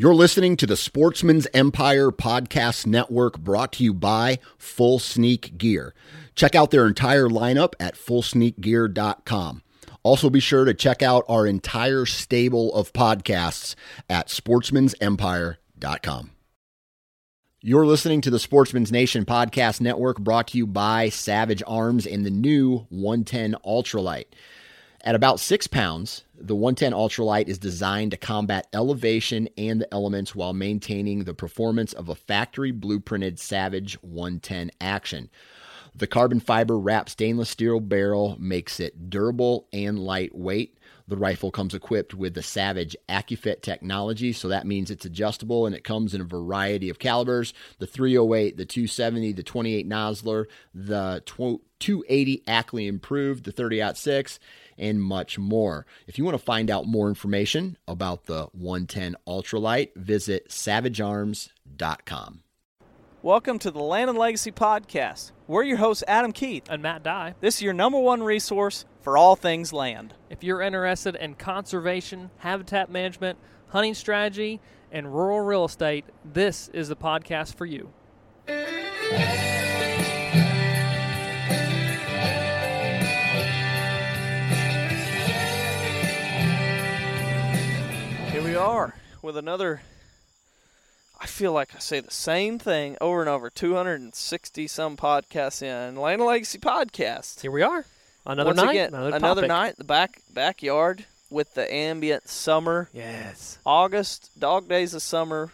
You're listening to the Sportsman's Empire Podcast Network brought to you by Full Sneak Gear. Check out their entire lineup at fullsneakgear.com. Also, be sure to check out our entire stable of podcasts at sportsmansempire.com. You're listening to the Sportsman's Nation Podcast Network brought to you by Savage Arms and the new 110 Ultralight. At about six pounds, the 110 Ultralight is designed to combat elevation and the elements while maintaining the performance of a factory blueprinted Savage 110 action. The carbon fiber wrapped stainless steel barrel makes it durable and lightweight. The rifle comes equipped with the Savage AccuFit technology, so that means it's adjustable and it comes in a variety of calibers the 308, the 270, the 28 Nosler, the 280 Ackley Improved, the 30 6 and much more. If you want to find out more information about the 110 Ultralight, visit savagearms.com. Welcome to the Land and Legacy Podcast. We're your hosts, Adam Keith and Matt Dye. This is your number one resource for all things land. If you're interested in conservation, habitat management, hunting strategy, and rural real estate, this is the podcast for you. Are with another. I feel like I say the same thing over and over. 260 some podcasts in Land Legacy podcast. Here we are. Another Once night. Again, another, another night. The back backyard with the ambient summer. Yes. August dog days of summer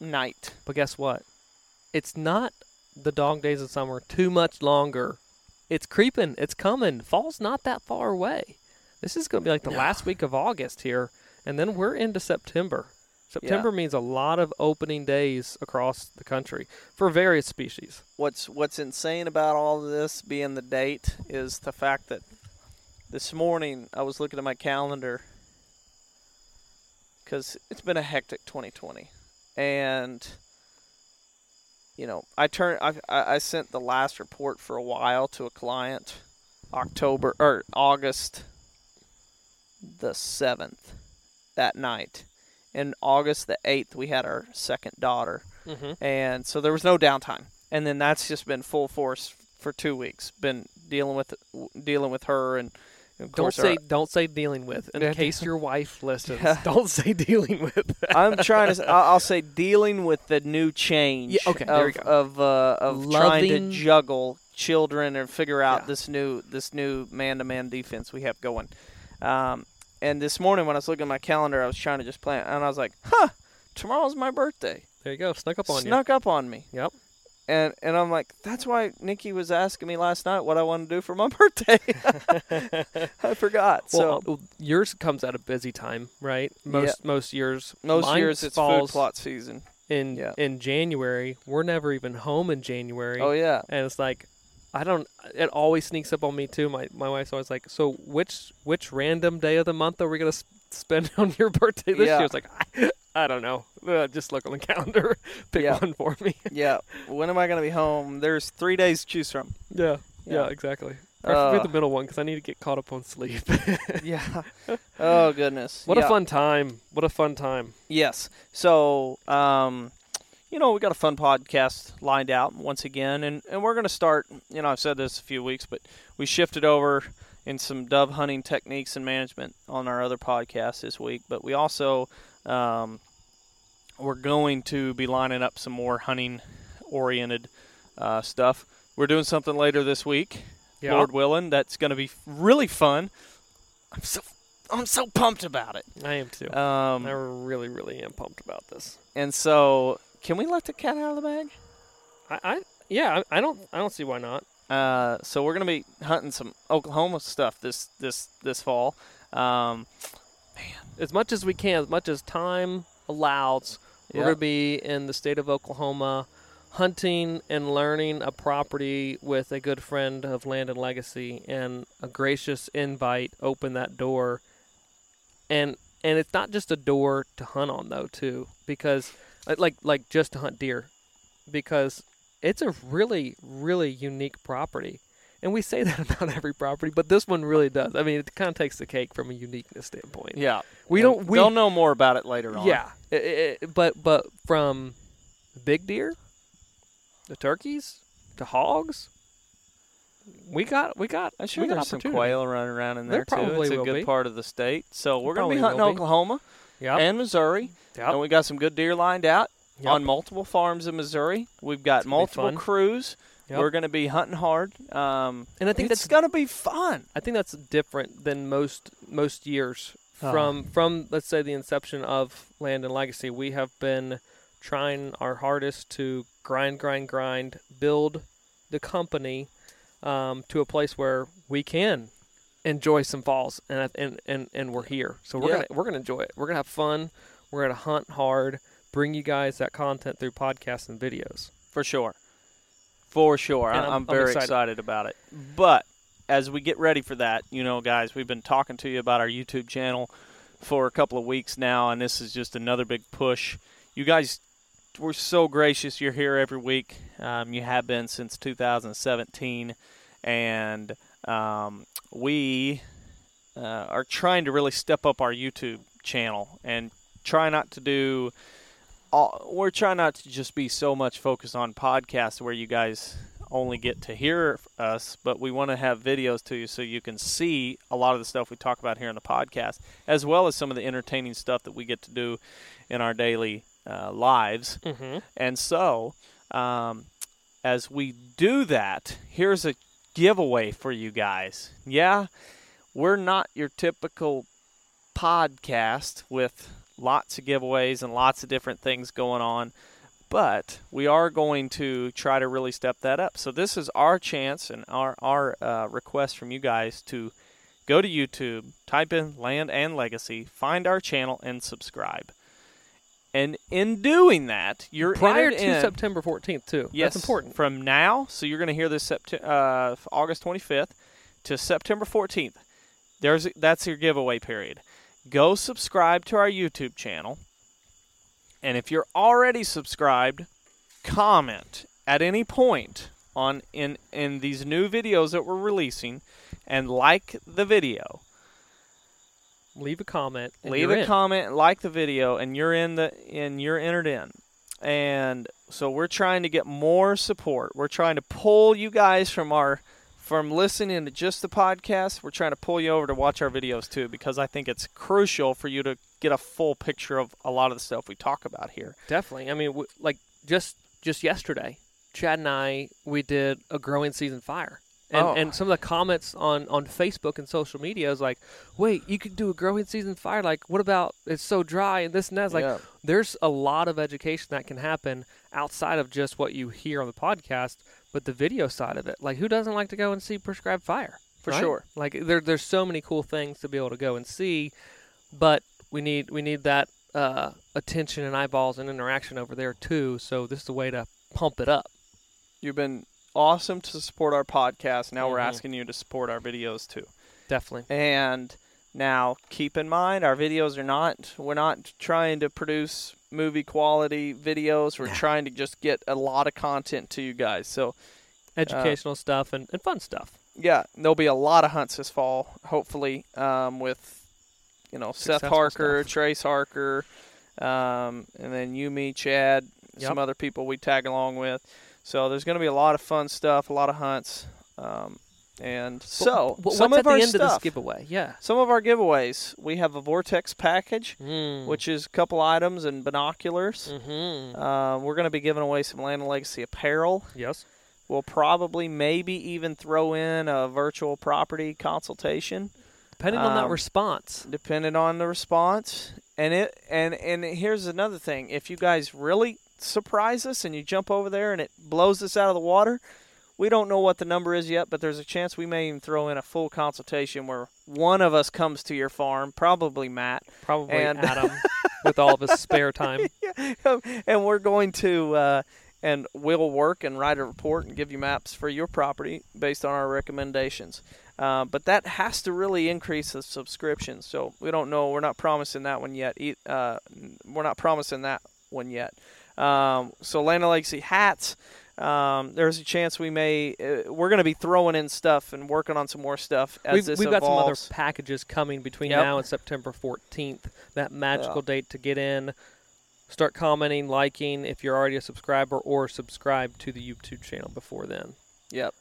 night. But guess what? It's not the dog days of summer too much longer. It's creeping. It's coming. Fall's not that far away. This is going to be like the No. last week of August here, and then we're into September. September means a lot of opening days across the country for various species. what's what's insane about all of this being the date is the fact that this morning I was looking at my calendar because it's been a hectic 2020, and you know I turned I, I I sent the last report for a while to a client, October or August the seventh, that night. In August the eighth, we had our second daughter Mm-hmm. and so there was no downtime. And then that's just been full force for two weeks. Been dealing with dealing with her, and Don't say our- don't say dealing with in case your wife listens. Yeah. Don't say dealing with. I'm trying to. I'll say dealing with the new change. Yeah, okay, of, there we go. Of uh, of trying to juggle children and figure out Yeah. this new this new man to man defense we have going. Um, and this morning when I was looking at my calendar, I was trying to just plan, and I was like, "Huh, tomorrow's my birthday." There you go. Snuck up on you. Snuck up on me. Yep. And and I'm like, that's why Nikki was asking me last night what I want to do for my birthday. I forgot. Well, so uh, yours comes at a busy time, right? Most most years. most mine years it's falls food plot season. in yeah. in January. We're never even home in January. Oh yeah. And it's like, I don't. It always sneaks up on me too. My my wife's always like, so which which random day of the month are we gonna spend on your birthday this Yeah. year? It's like I, I don't know. Uh, just look on the calendar. Pick Yeah. one for me. Yeah. When am I going to be home? There's three days to choose from. yeah. Yeah. Yeah. Exactly. Preferably Uh, the middle one because I need to get caught up on sleep. Yeah. oh goodness. what a fun time! What a fun time! Yes. So, um, you know, we got a fun podcast lined out once again, and, and we're going to start. You know, I've said this a few weeks, but we shifted over in some dove hunting techniques and management on our other podcast this week. But we also um, we're going to be lining up some more hunting oriented uh, stuff. We're doing something later this week, Yeah. Lord willing. That's going to be really fun. I'm so I'm so pumped about it. I am too. Um, I really, really am pumped about this. and so, can we let the cat out of the bag? I, I yeah, I, I don't, I don't see why not. Uh, so we're gonna be hunting some Oklahoma stuff this this this fall. Um, As much as we can, as much as time allows, we're going to be in the state of Oklahoma, hunting and learning a property with a good friend of Land and Legacy, and a gracious invite opened that door. And and it's not just a door to hunt on though, too, because like like, like just to hunt deer, because it's a really really unique property. And we say that about every property, but this one really does. I mean, it kind of takes the cake from a uniqueness standpoint. Yeah. We And don't. We they'll know more about it later on. Yeah, I- I- but but from big deer, the turkeys, to hogs, we got we got. I'm sure we got there's some quail running around in There there, too. probably It's a will good be. part of the state. So we're going to be hunting will. Oklahoma Yep. and Missouri, Yep. and we got some good deer lined out Yep. on multiple farms in Missouri. We've got multiple crews. Yep. We're going to be hunting hard. Um, and I think it's that's going to be fun. I think that's different than most most years Oh. from from let's say the inception of Land and Legacy. We have been trying our hardest to grind, grind, grind, build the company um, to a place where we can enjoy some falls, and and and and we're here. So we're Yeah. gonna we're gonna enjoy it. We're gonna have fun. We're gonna hunt hard. Bring you guys that content through podcasts and videos. For sure. For sure. I'm- I'm, I'm very excited. excited. about it. But as we get ready for that, you know, guys, we've been talking to you about our YouTube channel for a couple of weeks now, and this is just another big push. You guys were so gracious. You're here every week. Um, you have been since 2017. And um, we uh, are trying to really step up our YouTube channel and try not to do all, we're trying not to just be so much focused on podcasts where you guys only get to hear us, but we want to have videos to you so you can see a lot of the stuff we talk about here in the podcast, as well as some of the entertaining stuff that we get to do in our daily uh, lives. Mm-hmm. And so, um, as we do that, here's a giveaway for you guys. Yeah, we're not your typical podcast with lots of giveaways and lots of different things going on, but we are going to try to really step that up. So this is our chance and our our uh, request from you guys to go to YouTube, type in Land and Legacy, find our channel, and subscribe. And in doing that, you're Prior to in- September 14th too. Yes, That's important. From now, so you're going to hear this Sept- uh, August 25th to September 14th. There's that's your giveaway period. Go subscribe to our YouTube channel, and if you're already subscribed, comment at any point on in in these new videos that we're releasing, and like the video. Leave a comment. Leave a in. comment, like the video, and you're in the and you're entered in. And so we're trying to get more support. We're trying to pull you guys from our from listening to just the podcast. We're trying to pull you over to watch our videos too because I think it's crucial for you to get a full picture of a lot of the stuff we talk about here. Definitely. I mean, w- like just just yesterday, Chad and I we did a growing season fire, and Oh. and some of the comments on on Facebook and social media is like, wait, you could do a growing season fire. Like, what about it's so dry and this and that? It's like, Yeah. there's a lot of education that can happen outside of just what you hear on the podcast, but the video side of it. Like, who doesn't like to go and see prescribed fire? For right? sure. Like, there there's so many cool things to be able to go and see, but we need we need that uh, attention and eyeballs and interaction over there too. So this is a way to pump it up. You've been awesome to support our podcast. Now we're Mhm. asking you to support our videos too. Definitely. And now keep in mind our videos are not we're not trying to produce movie quality videos. We're trying to just get a lot of content to you guys. So Educational stuff and, and fun stuff. yeah, there'll be a lot of hunts this fall, hopefully, um, with you know Seth Harker, stuff. Trace Harker, um, and then you, me, Chad, some other people we tag along with. So there's going to be a lot of fun stuff, a lot of hunts, um, and so some of at our end stuff. of this giveaway? Yeah. Some of our giveaways, we have a Vortex package, Mm. which is a couple items and binoculars. Mm-hmm. Uh, we're going to be giving away some Land and Legacy apparel. yes. We'll probably maybe even throw in a virtual property consultation, Depending on that Um, response. depending on the response. And it and and here's another thing: if you guys really surprise us and you jump over there and it blows us out of the water, we don't know what the number is yet, but there's a chance we may even throw in a full consultation where one of us comes to your farm, probably Matt, Probably and- Adam with all of his spare time. and we're going to uh, and we'll work and write a report and give you maps for your property based on our recommendations. Uh, but that has to really increase the subscriptions. So we don't know. We're not promising that one yet. Uh, we're not promising that one yet. Um, so Land Legacy hats. Um, there's a chance we may uh, we're going to be throwing in stuff and working on some more stuff as We've, this we've got some other packages coming between Yep. now and September 14th. That magical date to get in. Start commenting, liking if you're already a subscriber, or subscribe to the YouTube channel before then. Yep.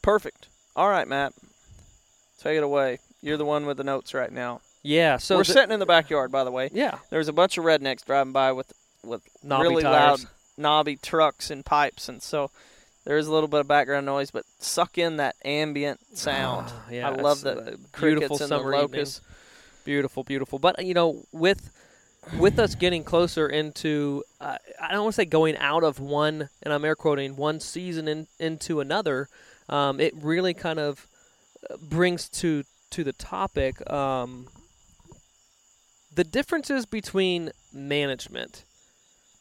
Perfect. All right, Matt. Take it away. You're the one with the notes right now. Yeah. So we're the- sitting in the backyard, by the way. Yeah. There's a bunch of rednecks driving by with with Knobby really tires. loud knobby trucks and pipes, and so there is a little bit of background noise, but suck in that ambient sound. Ah, yeah, I love the beautiful summer the evening. locusts. Beautiful, beautiful. But you know, with with us getting closer into, uh, I don't want to say going out of one, and I'm air quoting one season in, into another. Um, it really kind of uh, brings to to the topic um, the differences between management.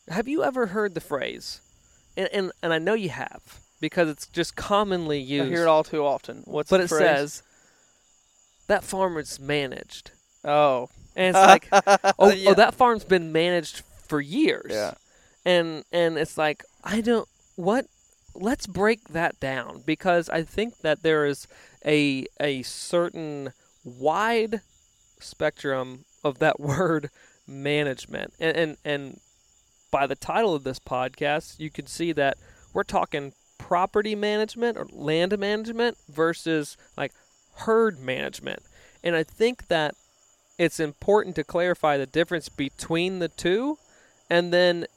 Have you ever heard the phrase? And and, and I know you have because it's just commonly used. I hear it all too often. What's but the it phrase? says that farm is managed. Oh, And it's like, oh, oh, Yeah. oh, that farm's been managed for years. Yeah. And and it's like, I don't what let's break that down because I think that there is a a certain wide spectrum of that word management. And and, and by the title of this podcast, you can see that we're talking property management or land management versus like herd management. And I think that it's important to clarify the difference between the two and then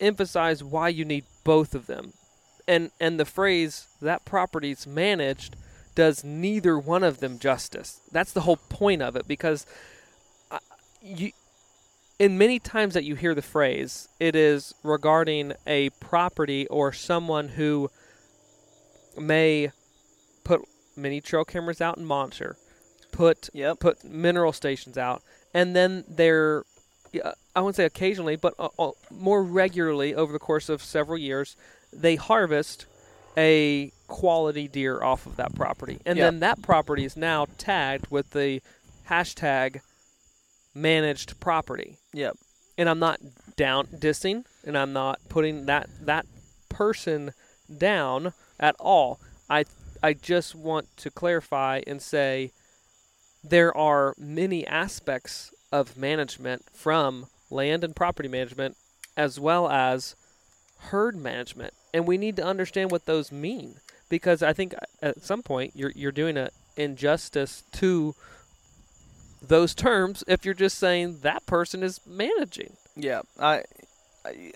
emphasize why you need both of them. And and the phrase that property's managed does neither one of them justice. That's the whole point of it because uh, you in many times that you hear the phrase, it is regarding a property or someone who may put mini trail cameras out and monitor, put Yep. put mineral stations out, and then they're I wouldn't say occasionally, but uh, uh, more regularly over the course of several years, they harvest a quality deer off of that property, and Yep. then that property is now tagged with the hashtag managed property. Yep. And I'm not down dissing, and I'm not putting that that person down at all. I I just want to clarify and say there are many aspects of management from land and property management as well as herd management and we need to understand what those mean because I think at some point you're you're doing an injustice to those terms if you're just saying that person is managing. Yeah, I, I,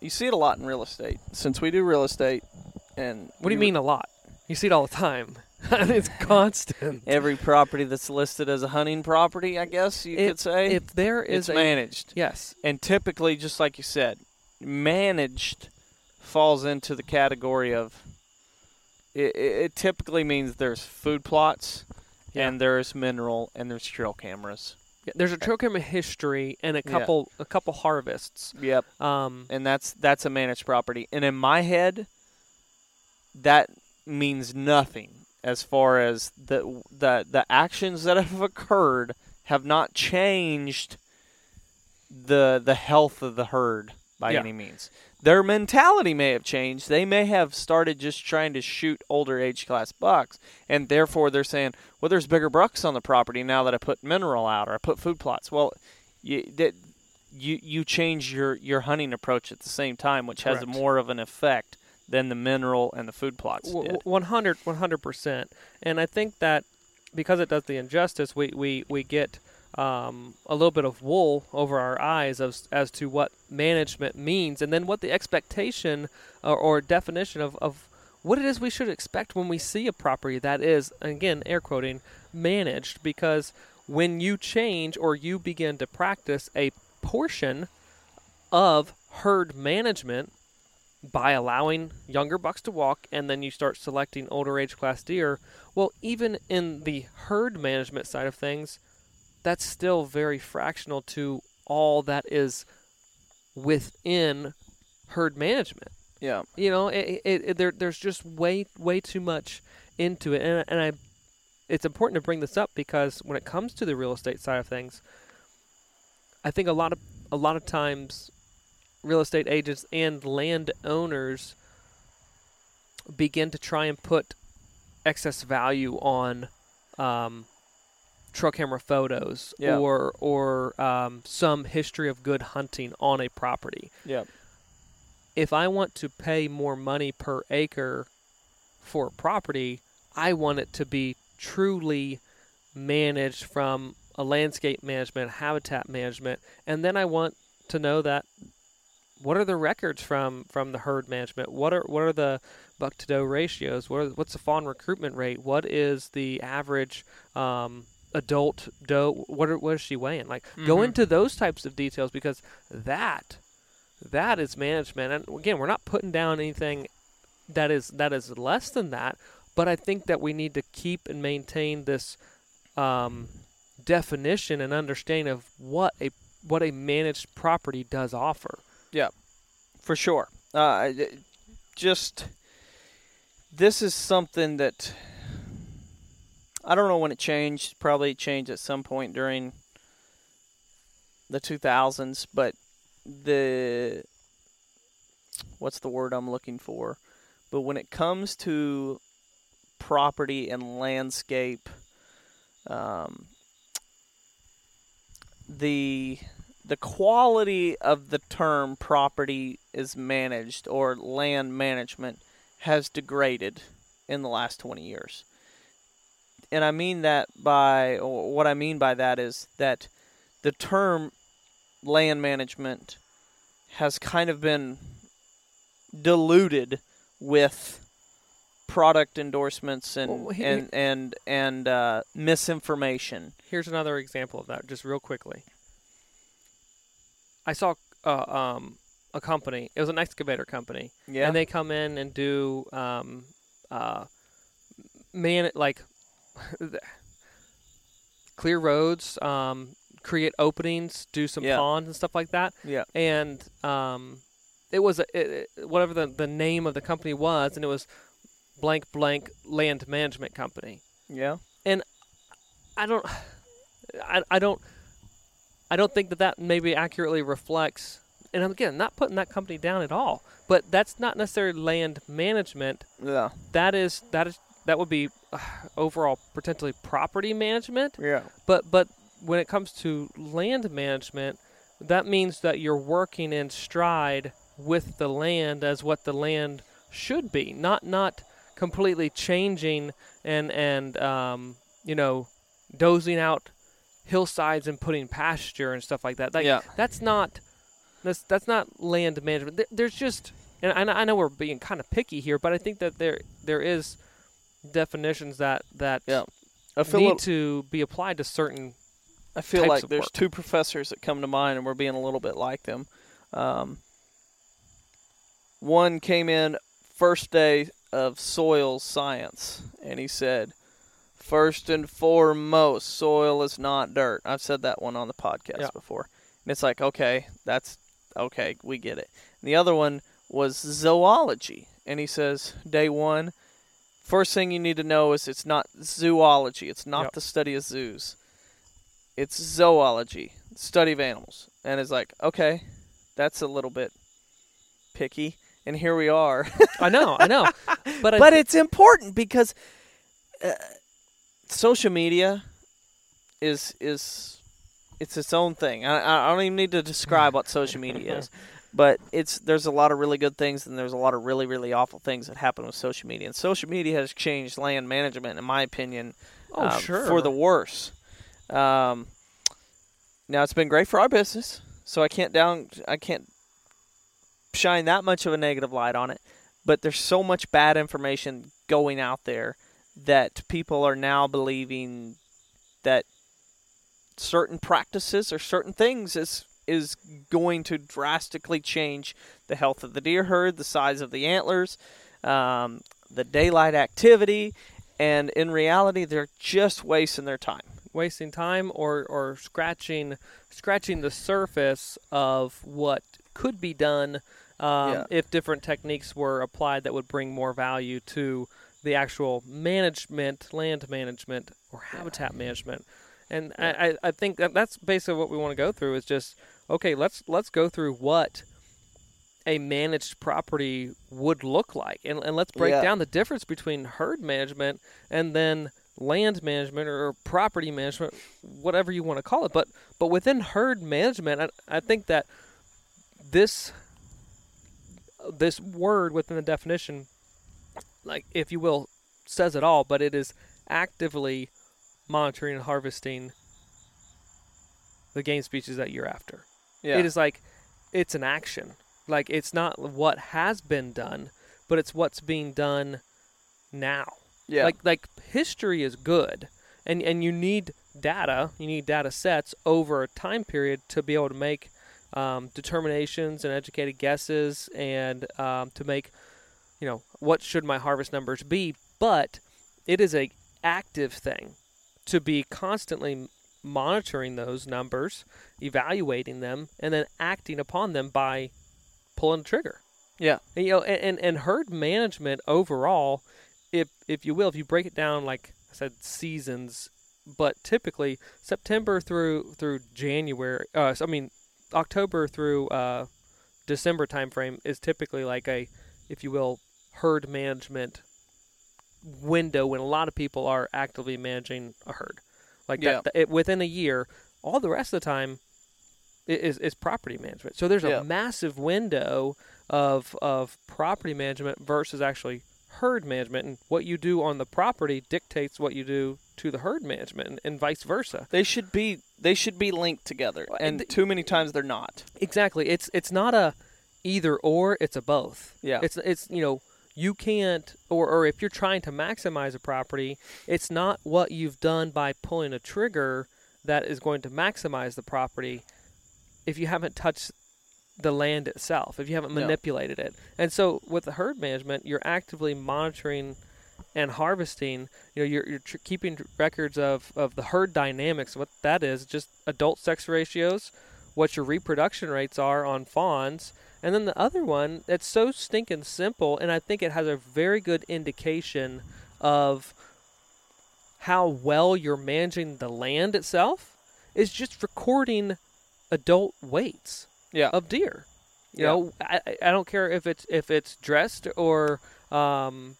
you see it a lot in real estate. Since we do real estate, and What do you mean a lot? You see it all the time. it's constant. Every property that's listed as a hunting property, I guess you If- could say, If there is it's a managed. yes, And typically, just like you said, managed falls into the category of. It, it it typically means there's food plots, Yeah. and there's mineral, and there's trail cameras. Yeah, there's a trail camera history and a couple a couple harvests. Yep. Um, and that's that's a managed property. And in my head, that means nothing as far as the the the actions that have occurred have not changed the the health of the herd by Yeah. any means. Their mentality may have changed. They may have started just trying to shoot older age class bucks, and therefore they're saying, "Well, there's bigger bucks on the property now that I put mineral out or I put food plots." Well, you that you you change your your hunting approach at the same time, which has Correct. more of an effect than the mineral and the food plots w- did. 100 100% and i think that because it does the injustice we we, we get um, a little bit of wool over our eyes as, as to what management means and then what the expectation or, or definition of, of what it is we should expect when we see a property that is again air quoting managed. Because when you change or you begin to practice a portion of herd management by allowing younger bucks to walk and then you start selecting older age class deer, well, even in the herd management side of things, that's still very fractional to all that is within herd management. yeah, You know, it, it, it, there, there's just way, way too much into it, and, and I, it's important to bring this up because when it comes to the real estate side of things, I think a lot of a lot of times real estate agents and landowners begin to try and put excess value on um, trail camera photos Yeah. or or um, some history of good hunting on a property. Yeah. If I want to pay more money per acre for a property, I want it to be truly managed from a landscape management, habitat management, and then I want to know that what are the records from from the herd management? What are what are the buck to doe ratios? What are, what's the fawn recruitment rate? What is the average um, adult doe? What are, what is she weighing? Like go Mhm. into those types of details because that that is management. And again, we're not putting down anything that is that is less than that, but I think that we need to keep and maintain this um, definition and understanding of what a what a managed property does offer. Yeah, for sure. Uh, just this is something that I don't know when it changed. Probably changed at some point during the 2000s, but the what's the word I'm looking for? But when it comes to property and landscape, um, the the quality of the term property is managed or land management has degraded in the last 20 years. And I mean that by, what I mean by that is that the term land management has kind of been diluted with product endorsements and Well, he- and and and uh, misinformation. Here's another example of that, just real quickly. I saw uh, um, a company. It was an excavator company, Yeah. and they come in and do um, uh, man like clear roads, um, create openings, do some Yeah. ponds and stuff like that. yeah. and um, it was a, it, it- whatever the, the name of the company was, and it was blank blank land management company. Yeah. And I don't, I, I don't, I don't think that that maybe accurately reflects. And I'm, again, not putting that company down at all, but that's not necessarily land management. Yeah. That is that is that would be uh, overall potentially property management. Yeah. But but when it comes to land management, that means that you're working in stride with the land as what the land should be, not not completely changing and and um, you know dozing out hillsides and putting pasture and stuff like that. Like, Yeah. that's not that's that's not land management. There's just and I, know- I know we're being kind of picky here, but I think that there there is definitions that that Yeah. I feel need to be applied to certain I feel like there's work. two professors that come to mind, and we're being a little bit like them. Um, one came in first day of soil science, and he said, first and foremost, soil is not dirt. I've said that one on the podcast Yeah. before, and it's like, okay, that's okay, we get it. And the other one was zoology, and he says, day one. First thing you need to know is it's not zoology. It's not Yep. the study of zoos it's zoology, study of animals. And it's like, okay, that's a little bit picky. And here we are. I know, I know, but I but it's important because uh, social media is is it's its own thing. I, I don't even need to describe what social media is, but it's there's a lot of really good things and there's a lot of really really awful things that happen with social media. And social media has changed land management, in my opinion, oh um, sure for the worse. Um, now it's been great for our business, so I can't down I can't shine that much of a negative light on it. But there's so much bad information going out there that people are now believing that certain practices or certain things is is going to drastically change the health of the deer herd, the size of the antlers, um, the daylight activity, and in reality, they're just wasting their time. wasting time or or scratching scratching the surface of what could be done um, Yeah. if different techniques were applied that would bring more value to the actual management, land management, or habitat management. And I, I, I think that that's basically what we want to go through is just okay. Let's let's go through what a managed property would look like. And, and let's break Yeah. down the difference between herd management and then land management or property management, whatever you want to call it. But but within herd management, I, I think that this this word within the definition, like if you will, says it all. But it is actively monitoring and harvesting the game species that you're after. Yeah. It is like it's an action. Like it's not what has been done, but it's what's being done now. yeah. Like like history is good, and and you need data. You need data sets over a time period to be able to make um, determinations and educated guesses, and um, to make you know what should my harvest numbers be. But it is a active thing to be constantly monitoring those numbers, evaluating them, and then acting upon them by pulling the trigger. yeah. And, you know, and, and, and herd management overall, if if you will, if you break it down like I said, seasons, but typically September through through January, uh, I mean October through uh, December timeframe is typically like a, if you will, herd management window when a lot of people are actively managing a herd. Like Yeah. that, it, within a year, all the rest of the time is is property management. So there's Yeah. a massive window of of property management versus actually herd management, and what you do on the property dictates what you do to the herd management, and, and vice versa. They should be they should be linked together, and th- too many times they're not. Exactly. It's it's not a either or. It's a both. Yeah. It's it's you know you can't or or if you're trying to maximize a property, it's not what you've done by pulling a trigger that is going to maximize the property. If you haven't touched the land itself, if you haven't No. manipulated it, and so with the herd management, you're actively monitoring and harvesting. You know, you're you're tr- keeping records of of the herd dynamics. What that is, just adult sex ratios, what your reproduction rates are on fawns, and then the other one that's so stinking simple, and I think it has a very good indication of how well you're managing the land itself is just recording adult weights Yeah. of deer. You Yeah. know, I, I- don't care if it's if it's dressed or um,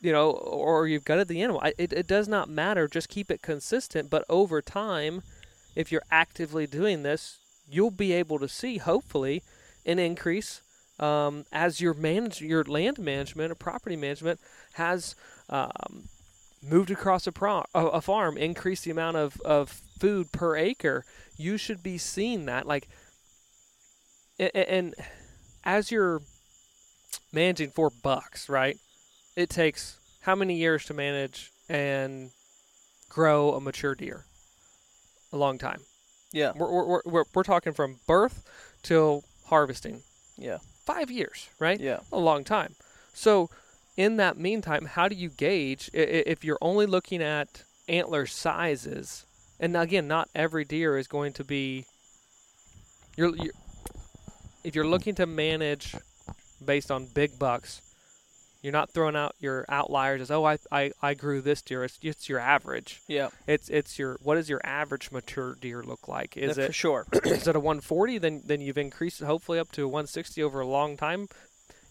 you know, or you've gutted the animal. I, it it does not matter. Just keep it consistent. But over time, if you're actively doing this, you'll be able to see hopefully an increase um, as your manage your land management or property management has um, moved across a, pro- a, a farm, increased the amount of, of food per acre. You should be seeing that like a- a- and as you're managing for bucks, right? It takes how many years to manage and grow a mature deer? A long time. Yeah. We're, we're- we're, we're talking from birth till harvesting. Yeah. Five years, right? Yeah. A long time. So, in that meantime, how do you gauge if you're only looking at antler sizes? And again, not every deer is going to be. You're, you're if you're looking to manage based on big bucks, you're not throwing out your outliers as oh I, I, I grew this deer. It's it's your average. Yeah. It's it's your what does your average mature deer look like? Is Yeah, it for sure? is it a 140 then then you've increased it hopefully up to a 160 over a long time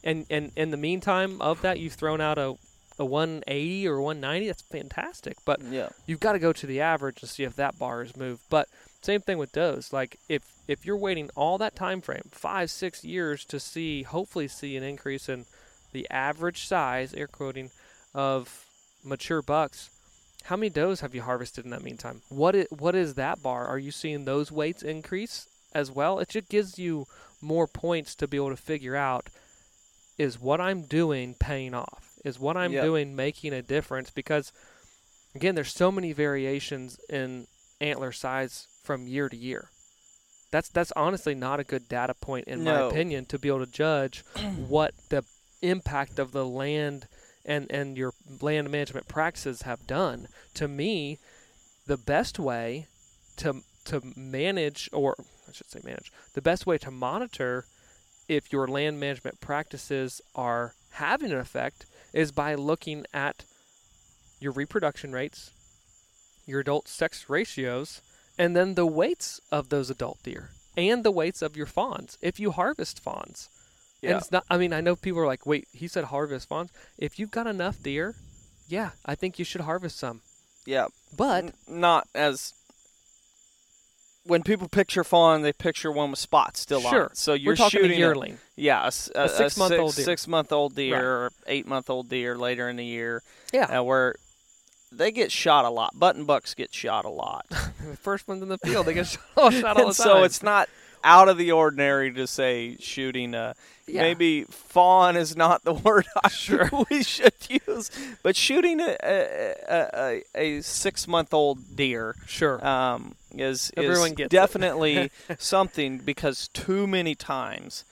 and and in the meantime of that you've thrown out a a 180 or 190 that's fantastic but yeah. you've got to go to the average to see if that bar is moved but same thing with does like if if you're waiting all that time frame five six years to see hopefully see an increase in the average size air quoting of mature bucks how many does have you harvested in that meantime? What is, what is that bar? Are you seeing those weights increase as well? It just gives you more points to be able to figure out is what i'm doing paying off? Is what i'm Yep. doing making a difference? Because again there's so many variations in antler size from year to year. That's that's honestly not a good data point in my opinion to be able to judge what the impact of the land and and your land management practices have done to me the best way to to manage or I should say manage the best way to monitor if your land management practices are having an effect is by looking at your reproduction rates, your adult sex ratios, and then the weights of those adult deer and the weights of your fawns if you harvest fawns. Yeah. And it's not. I mean, I know people are like, "Wait, he said harvest fawns." If you've got enough deer, yeah, I think you should harvest some. Yeah, But N- not as when people picture fawn, they picture one with spots still on. sure, it. So you're we're talking shooting a yearling. yeah, a six-month-old six, deer. six-month-old deer Right. or eight-month-old deer later in the year, yeah, uh, where they get shot a lot. Button bucks get shot a lot, the first ones in the field, they get shot, shot all the time. so it's not out of the ordinary to say shooting a. Yeah. Maybe fawn is not the word I Sure. we should use, but shooting a a, a, a, a six-month-old deer sure. um, is Everyone is gets definitely something because too many times,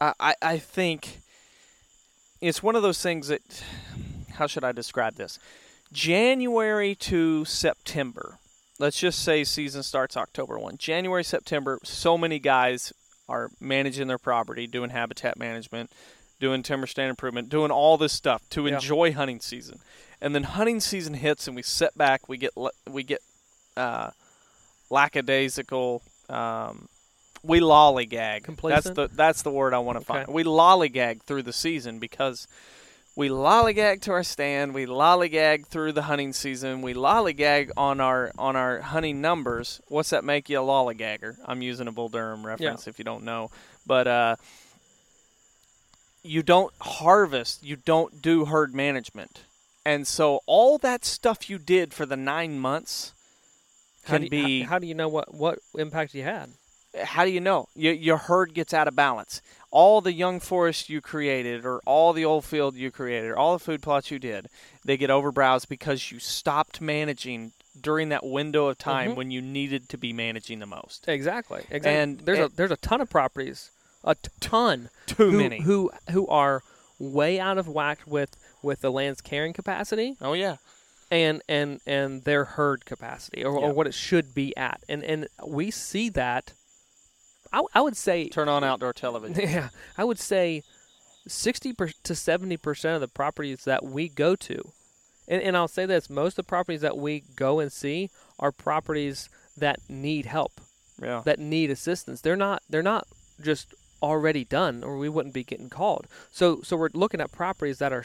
I, I I think it's one of those things that how should I describe this? January to September. Let's just say season starts October one. January September. So many guys are managing their property, doing habitat management, doing timber stand improvement, doing all this stuff to Yeah. enjoy hunting season. And then hunting season hits, and we sit back. We get we get uh, lackadaisical. Um, we lollygag. Complacent? That's the that's the word I want to Okay. find. We lollygag through the season because we lollygag to our stand. We lollygag through the hunting season. We lollygag on our on our hunting numbers. What's that make you a lollygagger? I'm using a Bull Durham reference if you don't know, but uh, you don't harvest. You don't do herd management, and so all that stuff you did for the nine months can do you, be how, how do you know what what impact you had? how do you know? Your, your herd gets out of balance. All the young forest you created, or all the old field you created, or all the food plots you did, they get overbrowsed because you stopped managing during that window of time Mhm. when you needed to be managing the most. Exactly. Exactly. And- there's and- a there's a ton of properties, a ton Too who, many. who who are way out of whack with with the land's carrying capacity oh yeah. and and and their herd capacity or, Yeah. or what it should be at. And and we see that. I, I would say Turn on outdoor television. yeah, I would say sixty per, to seventy percent of the properties that we go to, and, and I'll say this: most of the properties that we go and see are properties that need help, yeah. that need assistance. They're not they're not just already done, or we wouldn't be getting called. So so we're looking at properties that are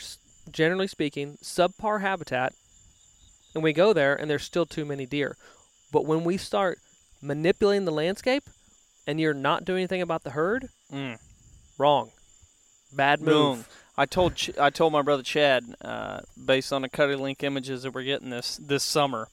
generally speaking subpar habitat, and we go there and there's still too many deer. But when we start manipulating the landscape, and you're not doing anything about the herd, Mm. Wrong. Bad move. Boom. I told Ch- I told my brother Chad, uh, based on the CuddeLink images that we're getting this this summer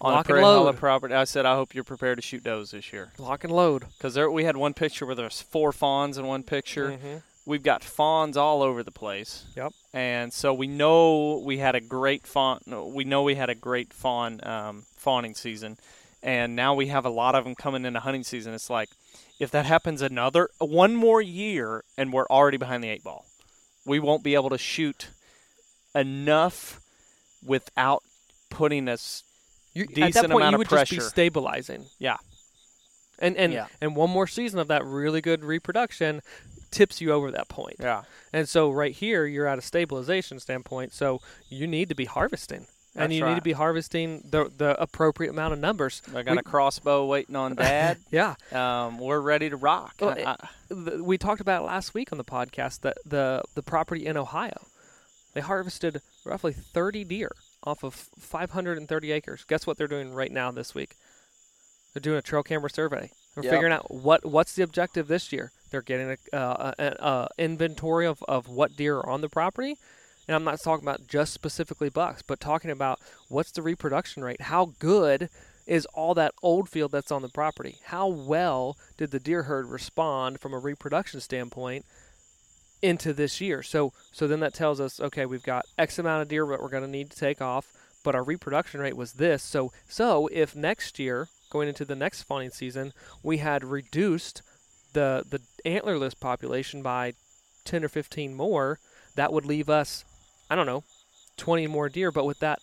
on Lock the Prairie Hollow property, I said I hope you're prepared to shoot does this year Lock and load. because there we had one picture where there's four fawns in one picture. Mhm. We've got fawns all over the place. Yep. And so we know we had a great fawn. We know we had a great fawn um, fawning season, and now we have a lot of them coming into hunting season. It's like if that happens another one more year, and we're already behind the eight ball, we won't be able to shoot enough without putting us. You, at that point, amount you of would pressure. just be stabilizing. Yeah. And and Yeah. and one more season of that really good reproduction tips you over that point. Yeah. And so right here, you're at a stabilization standpoint. So you need to be harvesting, and That's you need to be harvesting the the appropriate amount of numbers. I got We- a crossbow waiting on Dad. Yeah. um, we're ready to rock. Well, I- I- we talked about last week on the podcast that the the property in Ohio, they harvested roughly 30 deer off of 530 acres. Guess what they're doing right now this week? They're doing a trail camera survey. They're Yep. figuring out what what's the objective this year. They're getting a, uh, a, a inventory of, of what deer are on the property. And I'm not talking about just specifically bucks, but talking about what's the reproduction rate? How good is all that old field that's on the property? How well did the deer herd respond from a reproduction standpoint into this year? So so then that tells us okay, we've got X amount of deer that we're going to need to take off, but our reproduction rate was this. So so if next year going into the next fawning season, we had reduced the the antlerless population by 10 or 15 more, that would leave us I don't know, 20 more deer, but with that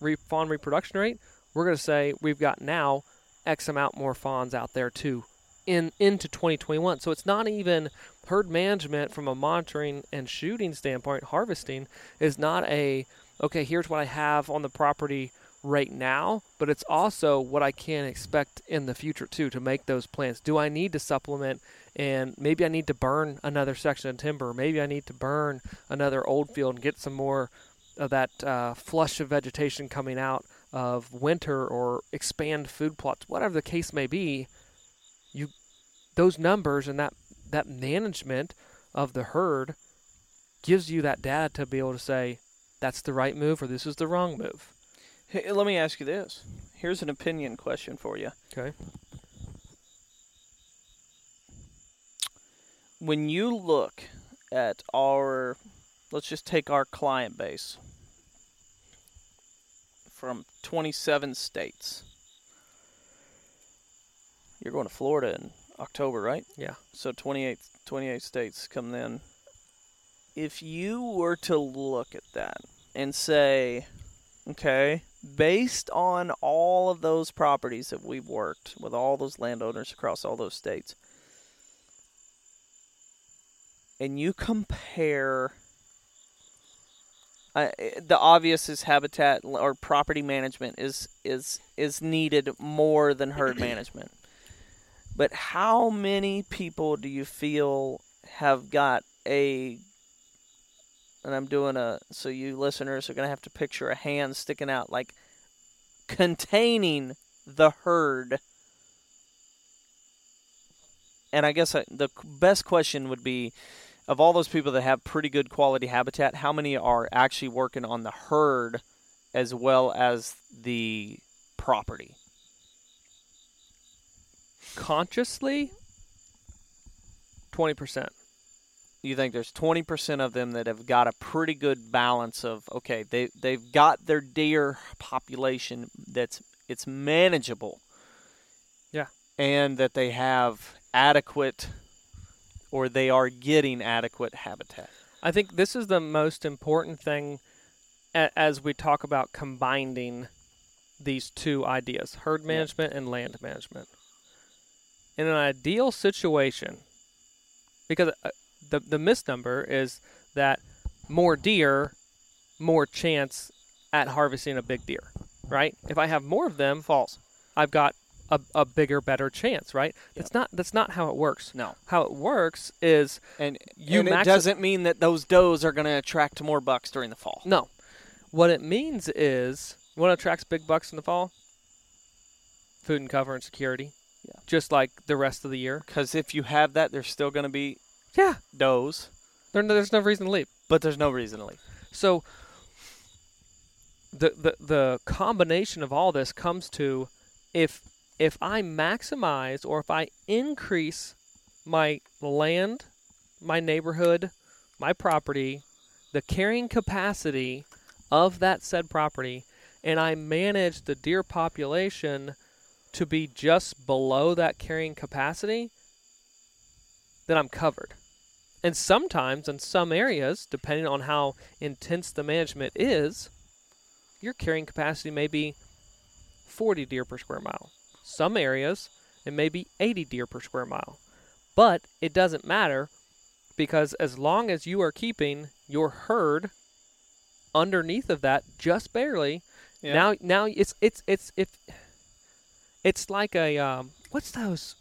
re- fawn reproduction rate, we're going to say we've got now X amount more fawns out there too in into 2021. So it's not even herd management from a monitoring and shooting standpoint. Harvesting is not a okay. Here's what I have on the property right now, but it's also what I can expect in the future too to make those plants. Do I need to supplement and maybe I need to burn another section of timber, maybe I need to burn another old field and get some more of that uh, flush of vegetation coming out of winter or expand food plots, whatever the case may be. You those numbers and that that management of the herd gives you that data to be able to say that's the right move or this is the wrong move. Hey, let me ask you this. Here's an opinion question for you. Okay. When you look at our, let's just take our client base from 27 states. You're going to Florida in October, right? Yeah. So 28, 28 states come then. If you were to look at that and say, okay, based on all of those properties that we've worked with all those landowners across all those states, and you compare uh, the obvious is habitat or property management is is is needed more than herd management. But how many people do you feel have got a and I'm doing a so you listeners are going to have to picture a hand sticking out like containing the herd. And I guess I, the best question would be of all those people that have pretty good quality habitat, how many are actually working on the herd as well as the property? Consciously, 20%. You think there's 20% of them that have got a pretty good balance of okay, they they've got their deer population that's it's manageable. Yeah. And that they have adequate or they are getting adequate habitat. I think this is the most important thing as we talk about combining these two ideas herd management and land management. In an ideal situation, because uh, the, the misnumber is that more deer, more chance at harvesting a big deer, right? If I have more of them, False. I've got a, a bigger, better chance, right? That's not that's not how it works. No. How it works is And You and it doesn't mean that those does are going to attract more bucks during the fall. No. What it means is what attracts big bucks in the fall? Food and cover and security. Yeah. Just like the rest of the year. Because if you have that, there's still going to be Yeah. does, There, there's no reason to leave. but there's no reason to leave. So the, the the combination of all this comes to if if I maximize or if I increase my land, my neighborhood, my property, the carrying capacity of that said property, and I manage the deer population to be just below that carrying capacity, then I'm covered. And sometimes in some areas, depending on how intense the management is, your carrying capacity may be 40 deer per square mile. Some areas, it may be 80 deer per square mile. But it doesn't matter because as long as you are keeping your herd underneath of that just barely, Yeah. now now it's it's it's if it's like a um, what's those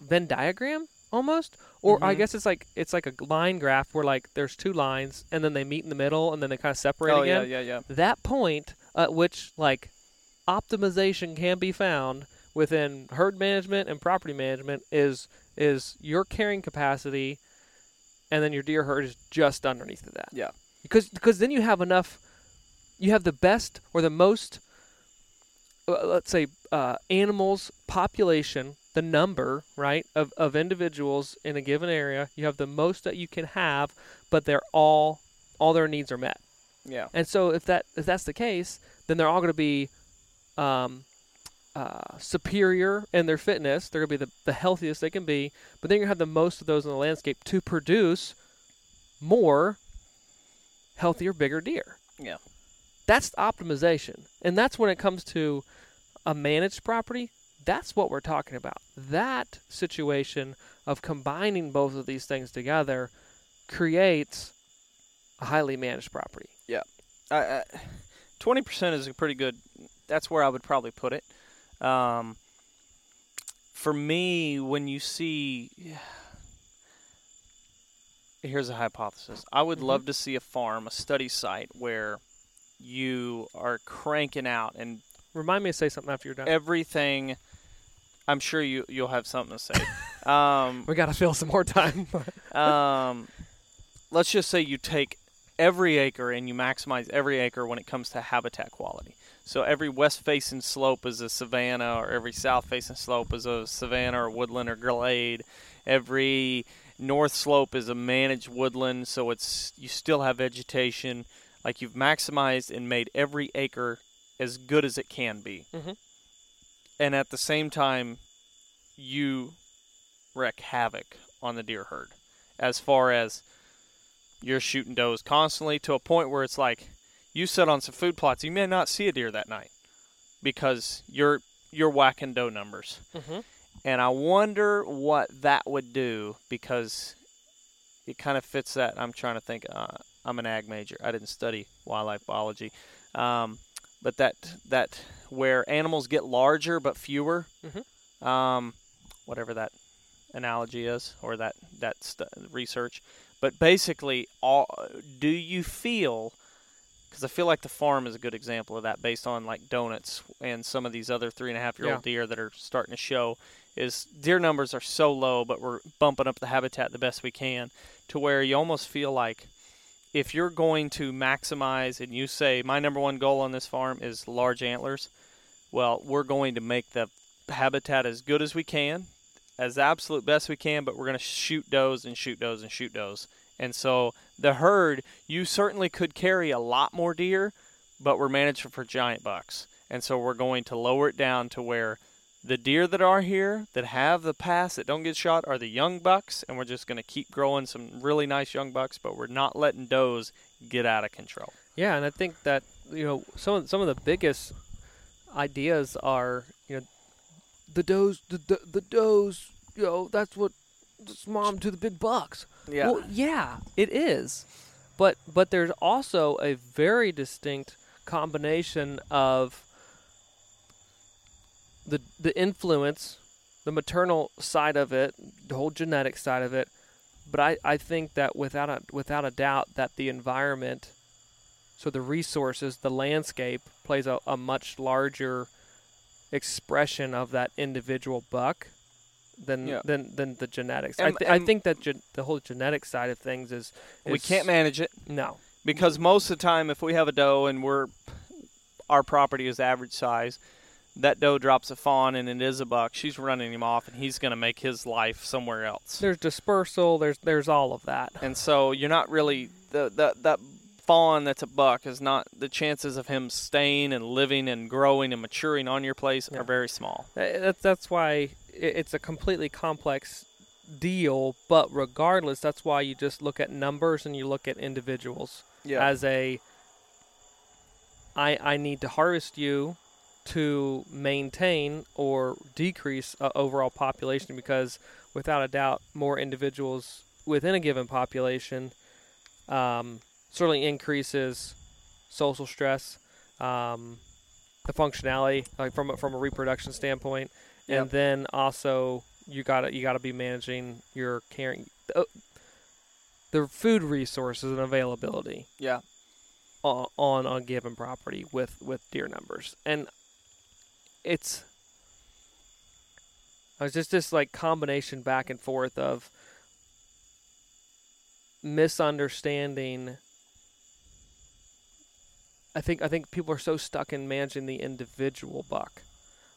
Venn diagram almost, or I Mhm. guess it's like it's like a line graph where like there's two lines and then they meet in the middle and then they kind of separate oh again. yeah, yeah, yeah. That point at which like optimization can be found within herd management and property management is is your carrying capacity, and then your deer herd is just underneath of that Yeah. because because then you have enough you have the best or the most uh, let's say uh, animals population the number right of, of individuals in a given area you have the most that you can have but they're all all their needs are met Yeah. and so if that if that's the case then they're all going to be um, uh, superior in their fitness they're going to be the, the healthiest they can be but then you have the most of those in the landscape to produce more healthier, bigger deer. Yeah. That's optimization. And that's when it comes to a managed property, that's what we're talking about. That situation of combining both of these things together creates a highly managed property. Yeah, Twenty percent is a pretty good that's where I would probably put it. Um, for me, when you see, here's a hypothesis. I would Mhm. love to see a farm, a study site where you are cranking out and Remind me to say something after you're done. everything. I'm sure you you'll have something to say. um, we gotta fill some more time. um, let's just say you take every acre and you maximize every acre when it comes to habitat quality. So every west facing slope is a savanna, or every south facing slope is a savanna or woodland or glade. Every north slope is a managed woodland, so it's you still have vegetation. Like you've maximized and made every acre as good as it can be. Mhm. And at the same time, you wreak havoc on the deer herd as far as you're shooting does constantly to a point where it's like you sit on some food plots, you may not see a deer that night because you're you're whacking doe numbers. mm-hmm. And I wonder what that would do because it kind of fits that. I'm trying to think. Uh, I'm an ag major. I didn't study wildlife biology, um, but that that where animals get larger but fewer, Mhm. um, whatever that analogy is or that that stu- research. But basically, all do you feel? Because I feel like the farm is a good example of that, based on like donuts and some of these other three and a half year old deer that are starting to show. Is deer numbers are so low, but we're bumping up the habitat the best we can, to where you almost feel like if you're going to maximize and you say my number one goal on this farm is large antlers, well, we're going to make the habitat as good as we can, as absolute best we can, but we're going to shoot does and shoot does and shoot does. And so the herd, you certainly could carry a lot more deer, but we're managing for giant bucks. And so we're going to lower it down to where the deer that are here that have the pass that don't get shot are the young bucks, and we're just going to keep growing some really nice young bucks, but we're not letting does get out of control. Yeah, and I think that you know some of some of the biggest ideas are you know the does the the, the does you know that's what that's mom to the big bucks. Yeah. Well, yeah, it is, but but there's also a very distinct combination of the the influence, the maternal side of it, the whole genetic side of it. But I, I think that without a without a doubt that the environment, so the resources, the landscape plays a, a much larger expression of that individual buck than Yeah. than than the genetics. I, th- I think that gen- the whole genetic side of things is, we can't manage it. No, because most of the time if we have a doe and we're our property is average size that doe drops a fawn and it is a buck she's running him off and he's going to make his life somewhere else there's dispersal. There's there's all of that. and so you're not really the, the that fawn that's a buck is not the chances of him staying and living and growing and maturing on your place Yeah. are very small That's why it's a completely complex deal. But regardless, that's why you just look at numbers and you look at individuals as a. I I need to harvest you to maintain or decrease uh, overall population because without a doubt more individuals within a given population um, certainly increases social stress um, the functionality like from a, from a reproduction standpoint. And Yep. then also you gotta you gotta be managing your caring uh, the food resources and availability yeah. on on a given property with with deer numbers. And it's it's just this like combination back and forth of misunderstanding I think I think people are so stuck in managing the individual buck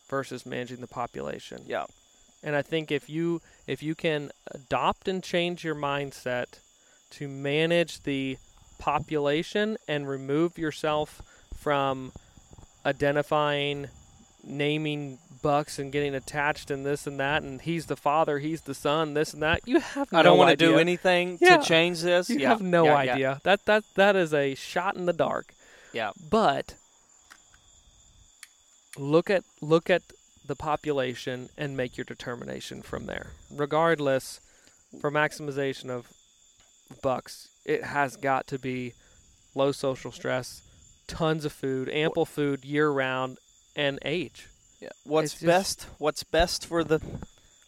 versus managing the population. yeah And I think if you if you can adopt and change your mindset to manage the population and remove yourself from identifying naming bucks and getting attached and this and that and he's the father, he's the son, this and that. You have no i don't want to do anything Yeah. to change this You yeah have no yeah, idea. That that that is a shot in the dark. Yeah But look at look at the population and make your determination from there. Regardless, for maximization of bucks, it has got to be low social stress, tons of food, ample food year round, and age. Yeah. What's It's just- best? What's best for the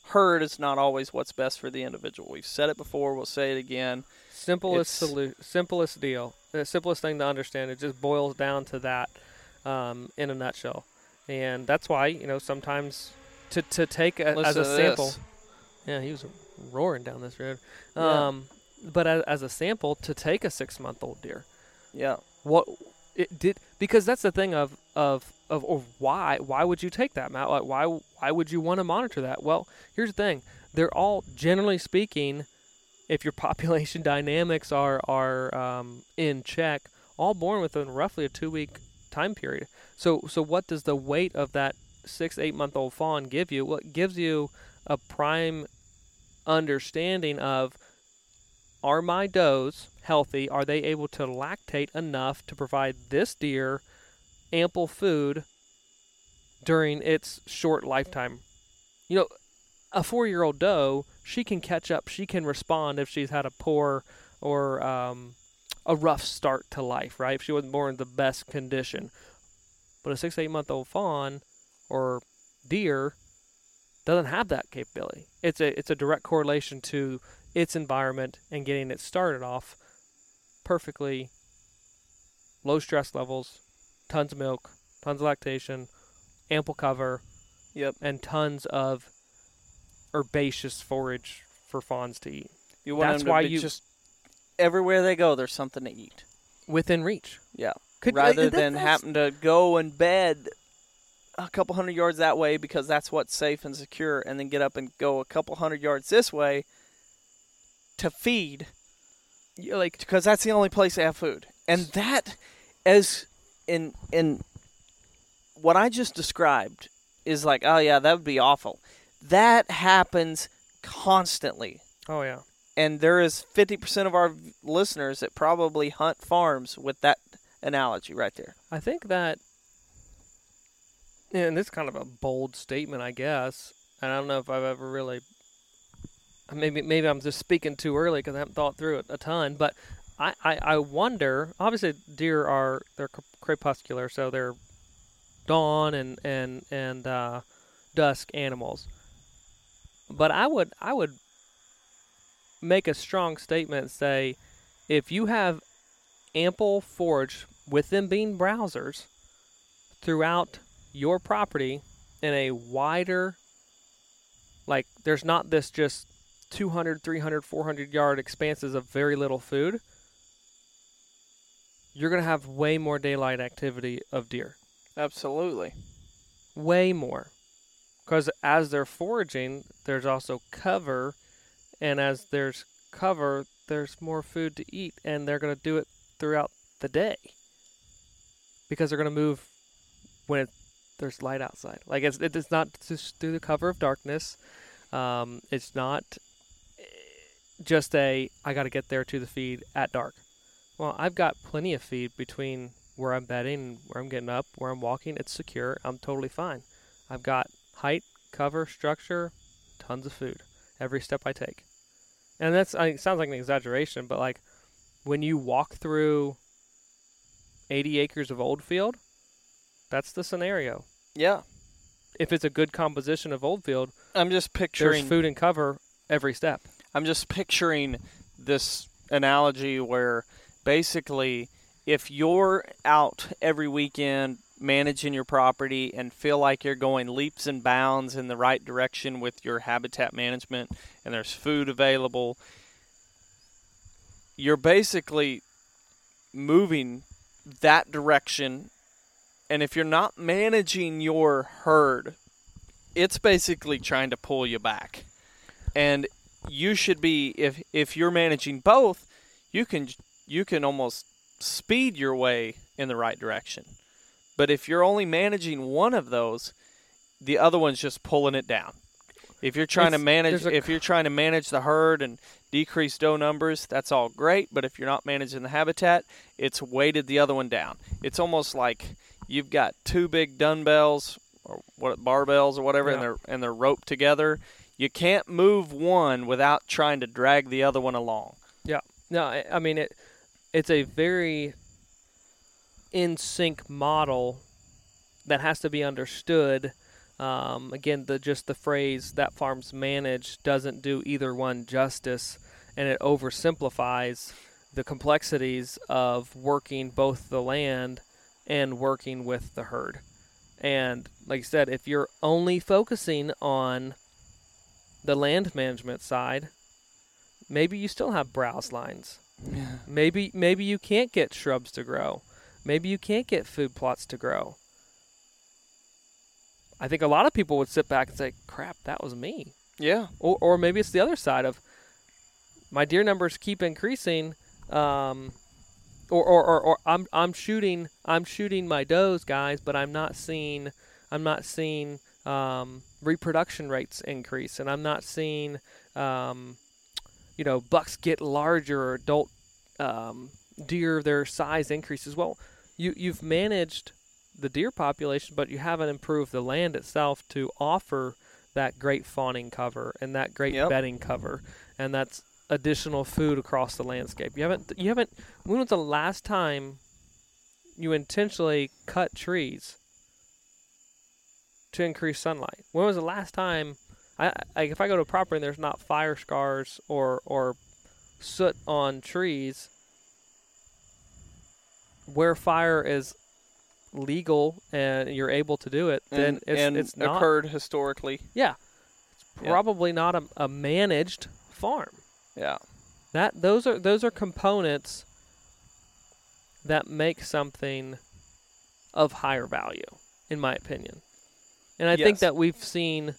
herd is not always what's best for the individual. We've said it before. We'll say it again. Simplest It's- solu- simplest deal. The simplest thing to understand. It just boils down to that um, in a nutshell. And that's why, you know, sometimes to, to take a, as a sample. this. Yeah, he was roaring down this road. Yeah. Um, but as, as a sample, to take a six month old deer, Yeah. what it did because that's the thing of of of, of why why would you take that Matt like why why would you want to monitor that well here's the thing they're all generally speaking if your population dynamics are are um, in check all born within roughly a two week time period so so what does the weight of that six eight month old fawn give you well it gives you a prime understanding of are my does healthy? Are they able to lactate enough to provide this deer ample food during its short lifetime? You know, a four year old doe, she can catch up, she can respond if she's had a poor or um, a rough start to life, right? If she wasn't born in the best condition. But a six, eight month old fawn or deer doesn't have that capability. It's a it's a direct correlation to its environment and getting it started off perfectly low stress levels, tons of milk, tons of lactation, ample cover, Yep. and tons of herbaceous forage for fawns to eat You want That's them to why be you- just everywhere they go. There's something to eat. within reach. Yeah. Could- Rather that- than that's- happen to go and bed a couple hundred yards that way because that's what's safe and secure, and then get up and go a couple hundred yards this way to feed Yeah, like because that's the only place they have food. And that, as in in what I just described, is like, oh yeah, that would be awful. That happens constantly, oh yeah. and there is fifty percent of our listeners that probably hunt farms with that analogy right there. I think that, and this is kind of a bold statement, I guess. And I don't know if I've ever really, maybe maybe I'm just speaking too early because I haven't thought through it a ton. But I, I, I wonder. Obviously, deer are they're crepuscular, so they're dawn and and and uh, dusk animals. But I would I would make a strong statement and say, if you have ample forage within them being browsers throughout your property in a wider like there's not this just 200 300 400 yard expanses of very little food you're going to have way more daylight activity of deer Absolutely. way more because as they're foraging there's also cover and as there's cover there's more food to eat and they're going to do it throughout the day. Because they're going to move when it, there's light outside. Like it's it's not just through the cover of darkness. Um, it's not eh, just a i got to get there to the feed at dark. Well i've got plenty of feed between where i'm bedding where i'm getting up where i'm walking. It's secure. I'm totally fine. I've got height cover structure tons of food every step i take. And that's I, it sounds like an exaggeration but like when you walk through 80 acres of old field that's the scenario. Yeah. if it's a good composition of old field I'm just there's picturing food and cover every step. I'm just picturing this analogy where basically if you're out every weekend managing your property and feel like you're going leaps and bounds in the right direction with your habitat management and there's food available, you're basically moving that direction. And if you're not managing your herd, it's basically trying to pull you back. And you should be if if you're managing both, you can you can almost speed your way in the right direction. But if you're only managing one of those, the other one's just pulling it down. If you're trying It's- to manage a- if you're trying to manage the herd and decrease doe numbers, that's all great, but if you're not managing the habitat, it's weighted the other one down. It's almost like you've got two big dumbbells or what barbells or whatever and they're and they're roped together. You can't move one without trying to drag the other one along. Yeah. No, I, I mean it. It's a very in sync model that has to be understood. Um, again, the just the phrase that farms managed doesn't do either one justice, and it oversimplifies the complexities of working both the land and working with the herd. And like I said, if you're only focusing on the land management side, maybe you still have browse lines. Yeah. Maybe maybe you can't get shrubs to grow. Maybe you can't get food plots to grow. I think a lot of people would sit back and say, "Crap, that was me." Yeah. Or or maybe it's the other side of my deer numbers keep increasing. Um, or, or, or, or I'm I'm shooting I'm shooting my does, guys, but I'm not seeing I'm not seeing um, reproduction rates increase, and I'm not seeing um, you know bucks get larger or adult um, deer their size increases. Well, you you've managed the deer population, but you haven't improved the land itself to offer that great fawning cover and that great Yep. bedding cover, and that's additional food across the landscape. You haven't you haven't when was the last time you intentionally cut trees to increase sunlight? When was the last time I like if I go to a property and there's not fire scars or or soot on trees where fire is legal and you're able to do it, then and, it's and it's not occurred historically. yeah. It's Yeah. probably not a, a managed farm. Yeah. That those are those are components that make something of higher value, in my opinion. And I think that we've seen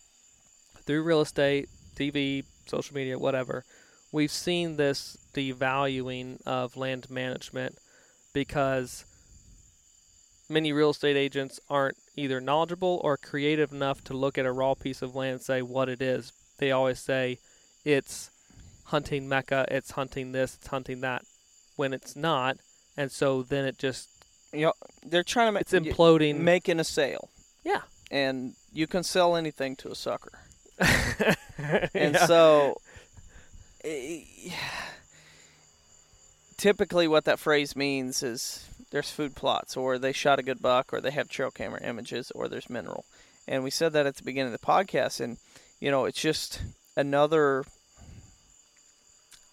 through real estate, TV, social media, whatever, we've seen this devaluing of land management because many real estate agents aren't either knowledgeable or creative enough to look at a raw piece of land and say what it is. They always say it's hunting mecca, it's hunting this, it's hunting that, when it's not. And so then it just You know, they're trying to make it's imploding. making a sale, yeah. and you can sell anything to a sucker. And Yeah. so, eh, typically, what that phrase means is there's food plots, or they shot a good buck, or they have trail camera images, or there's mineral. And we said that at the beginning of the podcast, and you know, it's just another.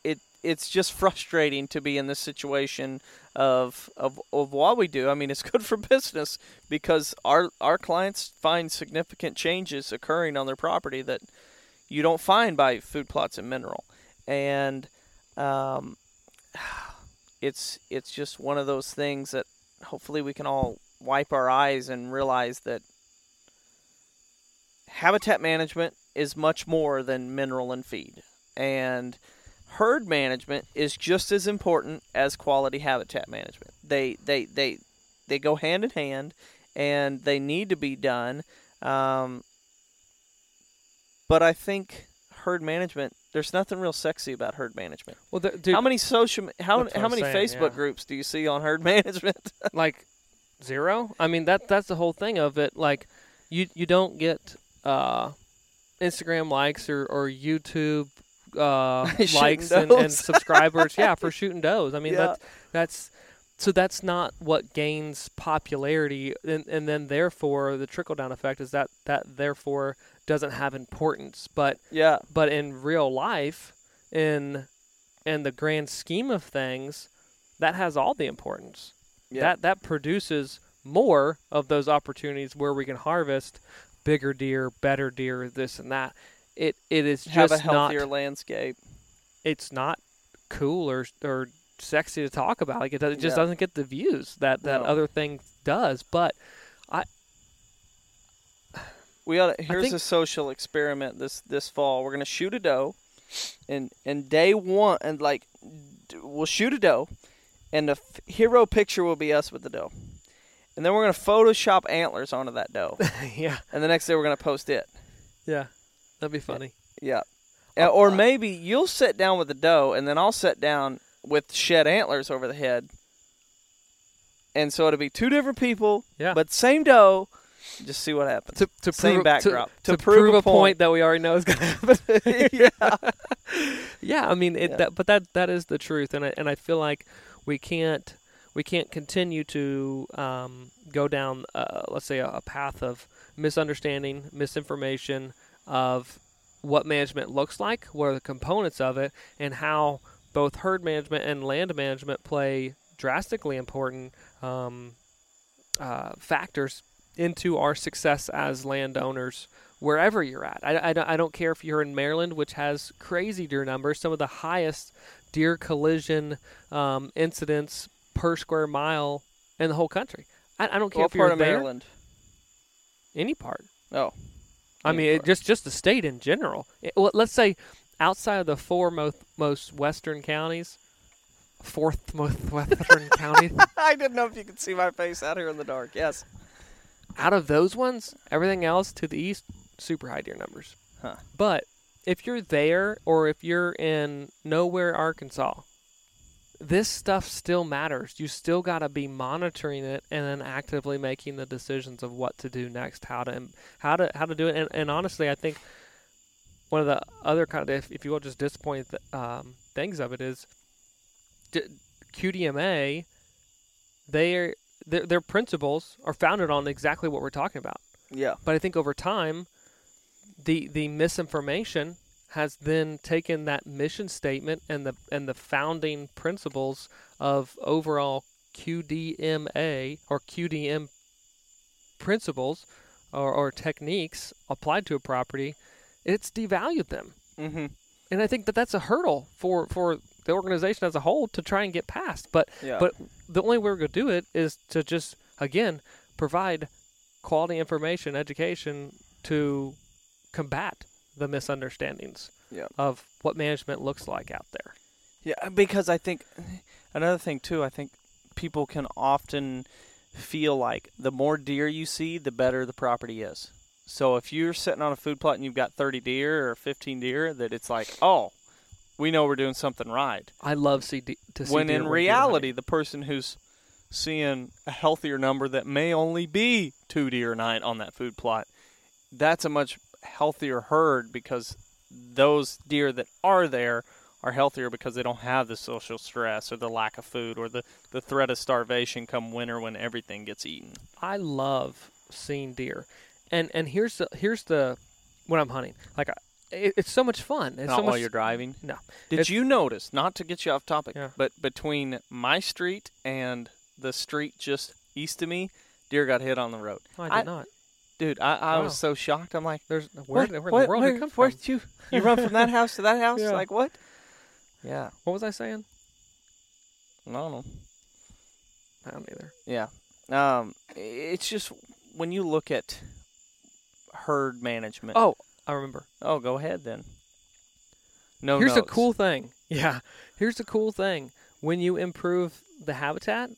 It it's just frustrating to be in this situation of of of what we do. I mean, it's good for business because our our clients find significant changes occurring on their property that you don't find by food plots and mineral, and um, it's it's just one of those things that hopefully we can all wipe our eyes and realize that habitat management is much more than mineral and feed, and herd management is just as important as quality habitat management. They they they they go hand in hand, and they need to be done. Um, but I think herd management. There's nothing real sexy about herd management. well, there, dude, how many social how how I'm many saying, Facebook yeah. groups do you see on herd management? like zero. I mean that that's the whole thing of it. Like you you don't get uh, Instagram likes or or YouTube uh, likes and, and subscribers. yeah, for shooting does. I mean Yeah. that's that's so that's not what gains popularity, and and then therefore the trickle down effect is that that therefore doesn't have importance. But yeah, but in real life, in in the grand scheme of things, that has all the importance. yeah. That that produces more of those opportunities where we can harvest bigger deer, better deer, this and that. It it is have just a healthier not landscape. it's not cool or or sexy to talk about. Like it, does, it just Yeah. doesn't get the views that that No. other thing does. But We ought to, here's a social experiment this this fall. We're gonna shoot a doe, and and day one and like we'll shoot a doe, and the f- hero picture will be us with the doe, and then we're gonna Photoshop antlers onto that doe, yeah, and the next day we're gonna post it. yeah, that'd be funny. Yeah, Uh, or maybe you'll sit down with the doe, and then I'll sit down with shed antlers over the head, and so it'll be two different people, Yeah. but same doe. Just see what happens. to to Same prove, backdrop. to, To to prove prove, a point. point. that we already know is going to happen. yeah. yeah, I mean, it, Yeah. that, but that that is the truth, and I, and I feel like we can't We can't continue to um, go down, uh, let's say, a, a path of misunderstanding, misinformation of what management looks like, what are the components of it, and how both herd management and land management play drastically important um, uh, factors into our success as landowners wherever you're at. I, I, I don't care if you're in Maryland, which has crazy deer numbers, some of the highest deer collision um, incidents per square mile in the whole country. I, I don't care What if you're part of Maryland? any part. Oh, I Any mean, it, just just the state in general. It- well, let's say outside of the four most most western counties, fourth most western county, I didn't know if you could see my face out here in the dark. Yes. Out of those ones, everything else to the east, super high deer numbers. Huh. But if you're there or if you're in nowhere, Arkansas, this stuff still matters. You still got to be monitoring it and then actively making the decisions of what to do next, how to how to how to do it. And, and honestly, I think one of the other kind of, if, if you will, just disappointing th- um, things of it is d- QDMA. Their their their principles are founded on exactly what we're talking about. Yeah. But I think over time, the the misinformation has then taken that mission statement and the and the founding principles of overall QDMA or QDM principles or, or techniques applied to a property, it's devalued them. Mm-hmm. And I think that that's a hurdle for, for the organization as a whole to try and get past. But Yeah. but the only way we're going to do it is to just again provide quality information, education to combat the misunderstandings Yeah. of what management looks like out there. Yeah, uh, because I think another thing too. I think people can often feel like the more deer you see, the better the property is. So if you're sitting on a food plot and you've got 30 deer or 15 deer, that it's like, oh, we know we're doing something right. I love see de- to see when in reality, the person who's seeing a healthier number that may only be two deer a night on that food plot, that's a much healthier herd because those deer that are there are healthier because they don't have the social stress or the lack of food or the, the threat of starvation come winter when everything gets eaten. I love seeing deer, and and here's the here's the when I'm hunting like I, it, it's so much fun. It's Not so while much, you're driving. No. Did It's- you notice, not to get you off topic, Yeah. but between my street and the street just east of me, deer got hit on the road. I did I- not. Dude, I, I Wow. was so shocked. I'm like, There's where, what, where, what, the world where, did it come where from? did you you run from that house to that house? Yeah. Like what? Yeah, What was I saying? I don't know. I don't either. Yeah, um, it's just when you look at herd management. Oh, I remember. oh, go ahead then. No, Here's notes. cool thing. Yeah. Here's the cool thing. When you improve the habitat,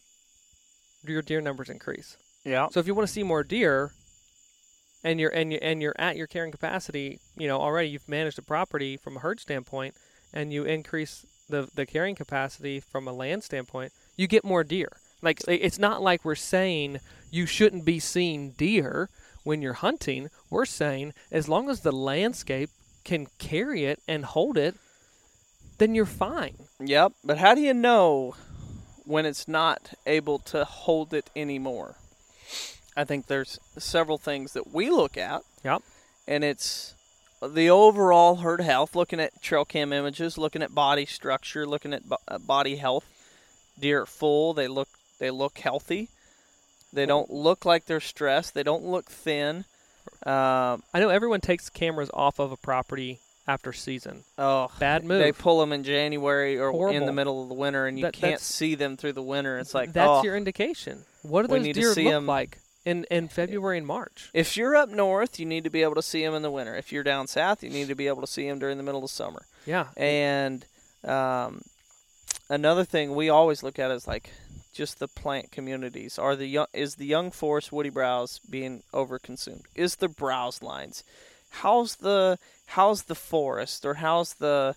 your deer numbers increase. Yeah, So if you want to see more deer, and you're and you and you're at your carrying capacity, you know already you've managed the property from a herd standpoint, and you increase the the carrying capacity from a land standpoint, you get more deer. Like it's not like we're saying you shouldn't be seeing deer when you're hunting. We're saying as long as the landscape can carry it and hold it, then you're fine. Yep, but how do you know when it's not able to hold it anymore? I think there's several things that we look at, Yep. and it's the overall herd health, looking at trail cam images, looking at body structure, looking at bo- uh, body health. Deer are full, they look they look healthy. They don't look like they're stressed. They don't look thin. Um, I know everyone takes cameras off of a property after season. oh, Bad move. They pull them in January or in the middle of the winter, and you That- can't see them through the winter. It's like that's oh, your indication. What do those need to deer see look 'em- like in in February and March? If you're up north, you need to be able to see them in the winter. If you're down south, you need to be able to see them during the middle of summer. Yeah, And um, another thing we always look at is like just the plant communities. Are the young, is the young forest woody browse being overconsumed? Is the browse lines? How's the how's the forest or how's the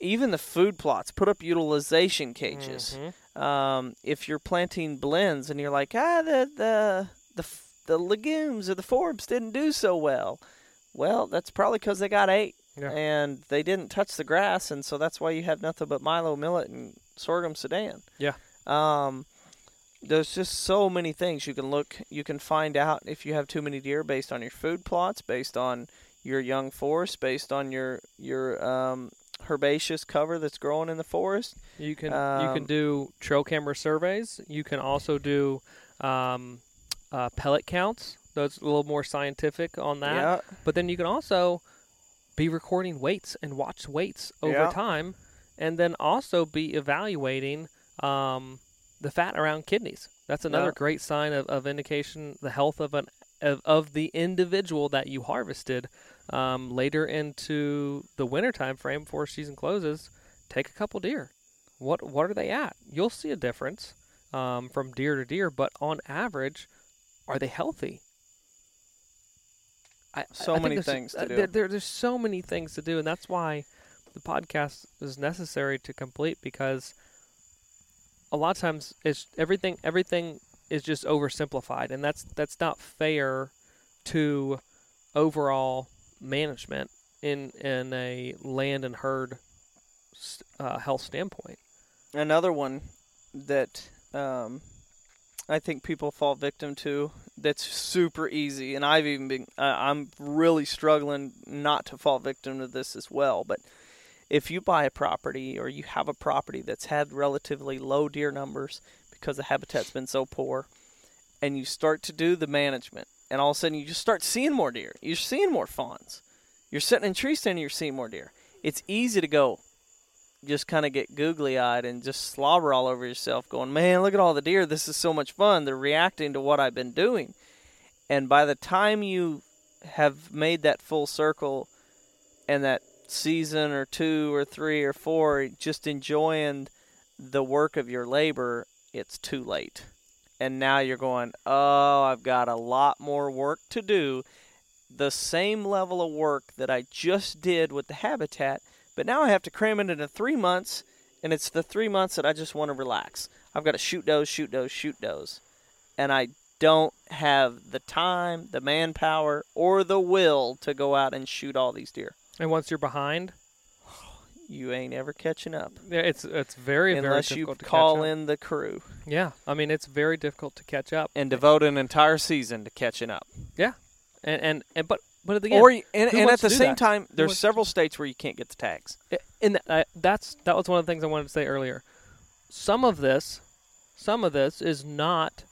even the food plots put up utilization cages? Mhm. um, if you're planting blends and you're like, ah, the the the the legumes or the forbs didn't do so well. Well, that's probably because they got ate Yeah. and they didn't touch the grass, and so that's why you have nothing but milo, millet, and sorghum sudan. Yeah. Um, there's just so many things you can look you can find out if you have too many deer based on your food plots based on your young forest based on your your um, herbaceous cover that's growing in the forest You can you Um, can do trail camera surveys. You can also do um, uh, pellet counts. That's a little more scientific on that. yeah But then you can also be recording weights and watch weights over Yeah. time, and then also be evaluating um, the fat around kidneys. That's another Yeah. great sign of, of indication the health of an of, of the individual that you harvested. Um, later into the winter time frame before season closes, take a couple deer. What what are they at? You'll see a difference um, from deer to deer, but on average, are they healthy? I, So I many things to do. There, there, there's so many things to do, and that's why the podcast is necessary to complete because a lot of times it's everything. Everything is just oversimplified, and that's that's not fair to overall management in in a land and herd uh, health standpoint. another one that um, I think people fall victim to that's super easy, and I've even been uh, I'm really struggling not to fall victim to this as well. But if you buy a property or you have a property that's had relatively low deer numbers because the habitat's been so poor, and you start to do the management, and all of a sudden you just start seeing more deer, you're seeing more fawns, you're sitting in tree stand, and you're seeing more deer. It's easy to go, just kind of get googly eyed and just slobber all over yourself, going, Man, look at all the deer. This is so much fun. They're reacting to what I've been doing. And by the time you have made that full circle and that season or two or three or four, just enjoying the work of your labor, it's too late. And now you're going, Oh, I've got a lot more work to do. The same level of work that I just did with the habitat but now I have to cram it into three months, and it's the three months that I just want to relax. I've got to shoot does, shoot does, shoot does. And I don't have the time, the manpower, or the will to go out and shoot all these deer. And once you're behind, You ain't ever catching up. yeah, it's it's very unless very you difficult to call catch up. in the crew Yeah, I mean it's very difficult to catch up. and devote an entire season to catching up. And and, and but but again, or you- and, and at the same that? time, there's several states where you can't get the tags. The, uh, that's that was one of the things I wanted to say earlier. Some of this, some of this is not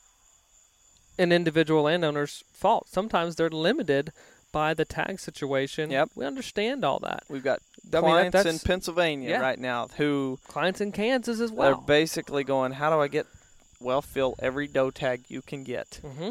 an individual landowner's fault. Sometimes they're limited by the tag situation. Yep. we understand all that. We've got I mean, clients in Pennsylvania yeah. right now who Clients in Kansas as well. They're basically going, how do I get, well, fill every doe tag you can get. mm-hmm.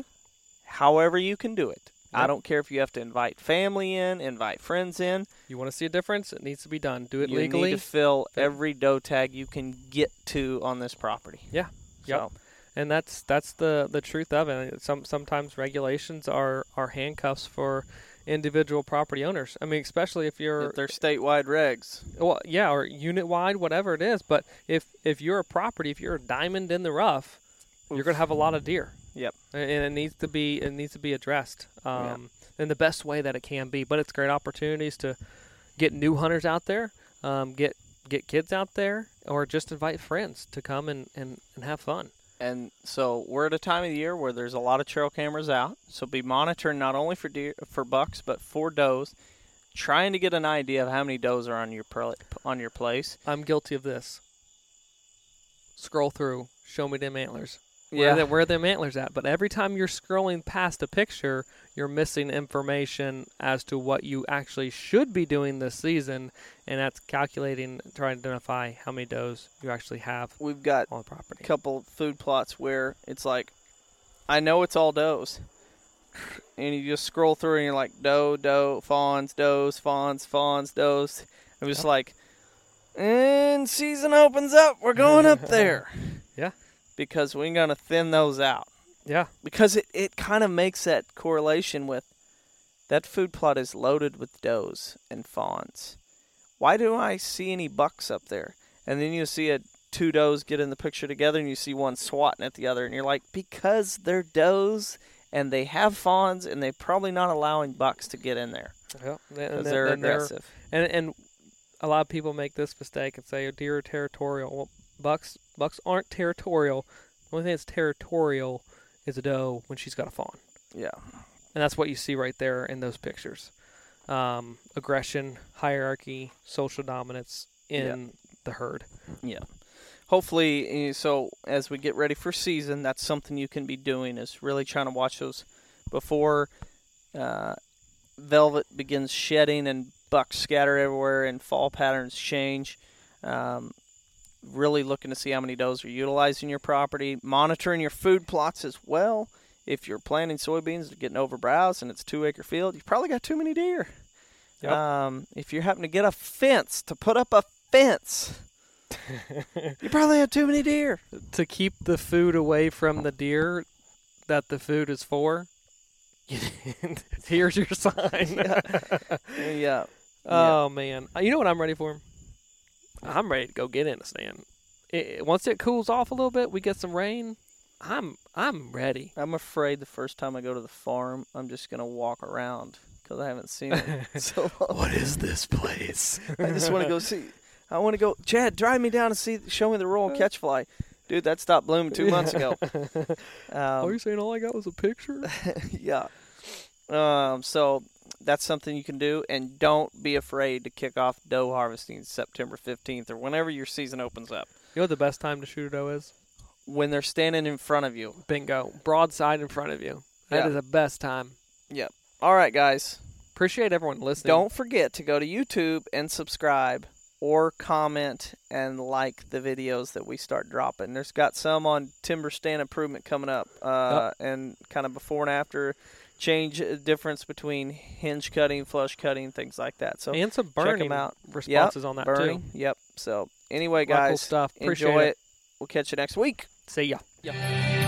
However you can do it. I don't care if you have to invite family in, invite friends in. You want to see a difference? It needs to be done. Do it you legally. You need to fill every doe tag you can get to on this property. Yeah. So, and that's that's the the truth of it. Some sometimes regulations are are handcuffs for individual property owners. I mean, especially if you're if they're statewide regs. well, yeah, or unit wide, whatever it is. But if if you're a property, if you're a diamond in the rough, you're gonna have a lot of deer. Yep. And it needs to be it needs to be addressed Yeah. um, in the best way that it can be. But it's great opportunities to get new hunters out there, um, get get kids out there, or just invite friends to come and, and, and have fun. And so we're at a time of the year where there's a lot of trail cameras out. So be monitoring not only for deer, for bucks, but for does. Trying to get an idea of how many does are on your on your place. I'm guilty of this. Scroll through, show me them antlers. Where, are the, where them antlers at? But every time you're scrolling past a picture, you're missing information as to what you actually should be doing this season, and that's calculating, trying to identify how many does you actually have we've got on the property. couple food plots where it's like, I know it's all does, and you just scroll through and you're like doe, doe, fawns, does, fawns, fawns, does. I'm just Yep. like, and season opens up, we're going up there. Because we're gonna thin those out Yeah, because it it kind of makes that correlation with that food plot is loaded with does and fawns. Why do I see any bucks up there? And then you see a two does get in the picture together, and you see one swatting at the other, and you're like, because they're does and they have fawns, and they're probably not allowing bucks to get in there yeah. Because they're and they're- aggressive. and and a lot of people make this mistake and say deer are territorial. Well, bucks bucks aren't territorial. The only thing that's territorial is a doe when she's got a fawn, Yeah. and that's what you see right there in those pictures. Um, aggression, hierarchy, social dominance in the herd. Yeah. Hopefully, eh, so as we get ready for season, that's something you can be doing is really trying to watch those before uh, velvet begins shedding and bucks scatter everywhere and fall patterns change. Um, really looking to see how many does are utilizing your property, monitoring your food plots as well. If you're planting soybeans and getting overbrowsed and it's two acre field, you've probably got too many deer. Yep. Um, if you happen to get a fence to put up a fence, you probably have too many deer. to keep the food away from the deer that the food is for. Here's your sign. yeah. Oh man, Uh, you know what I'm ready for? I'm ready to go get in a stand. It, once it cools off a little bit, we get some rain. I'm I'm ready. I'm afraid the first time I go to the farm, I'm just gonna walk around because I haven't seen it so long. What is this place? I just want to go see. I want to go. Chad, drive me down and see. Show me the royal catch fly, dude. That stopped blooming two months ago. oh, Um, you're saying all I got was a picture? yeah. Um. So that's something you can do, and don't be afraid to kick off doe harvesting September 15th or whenever your season opens up. You know what the best time to shoot a doe is? When they're standing in front of you. Bingo. Broadside in front of you. That Yeah. is the best time. Yep. All right, guys. Appreciate everyone listening. Don't forget to go to YouTube and subscribe or comment and like the videos that we start dropping. There's got some on timber stand improvement coming up uh, and kind of before and after change uh, difference between hinge cutting, flush cutting, things like that. So and some check burning them out. responses on that Burning. too. Yep. So anyway, A lot of cool guys, stuff. Appreciate enjoy it. it. We'll catch you next week. See ya. Yeah.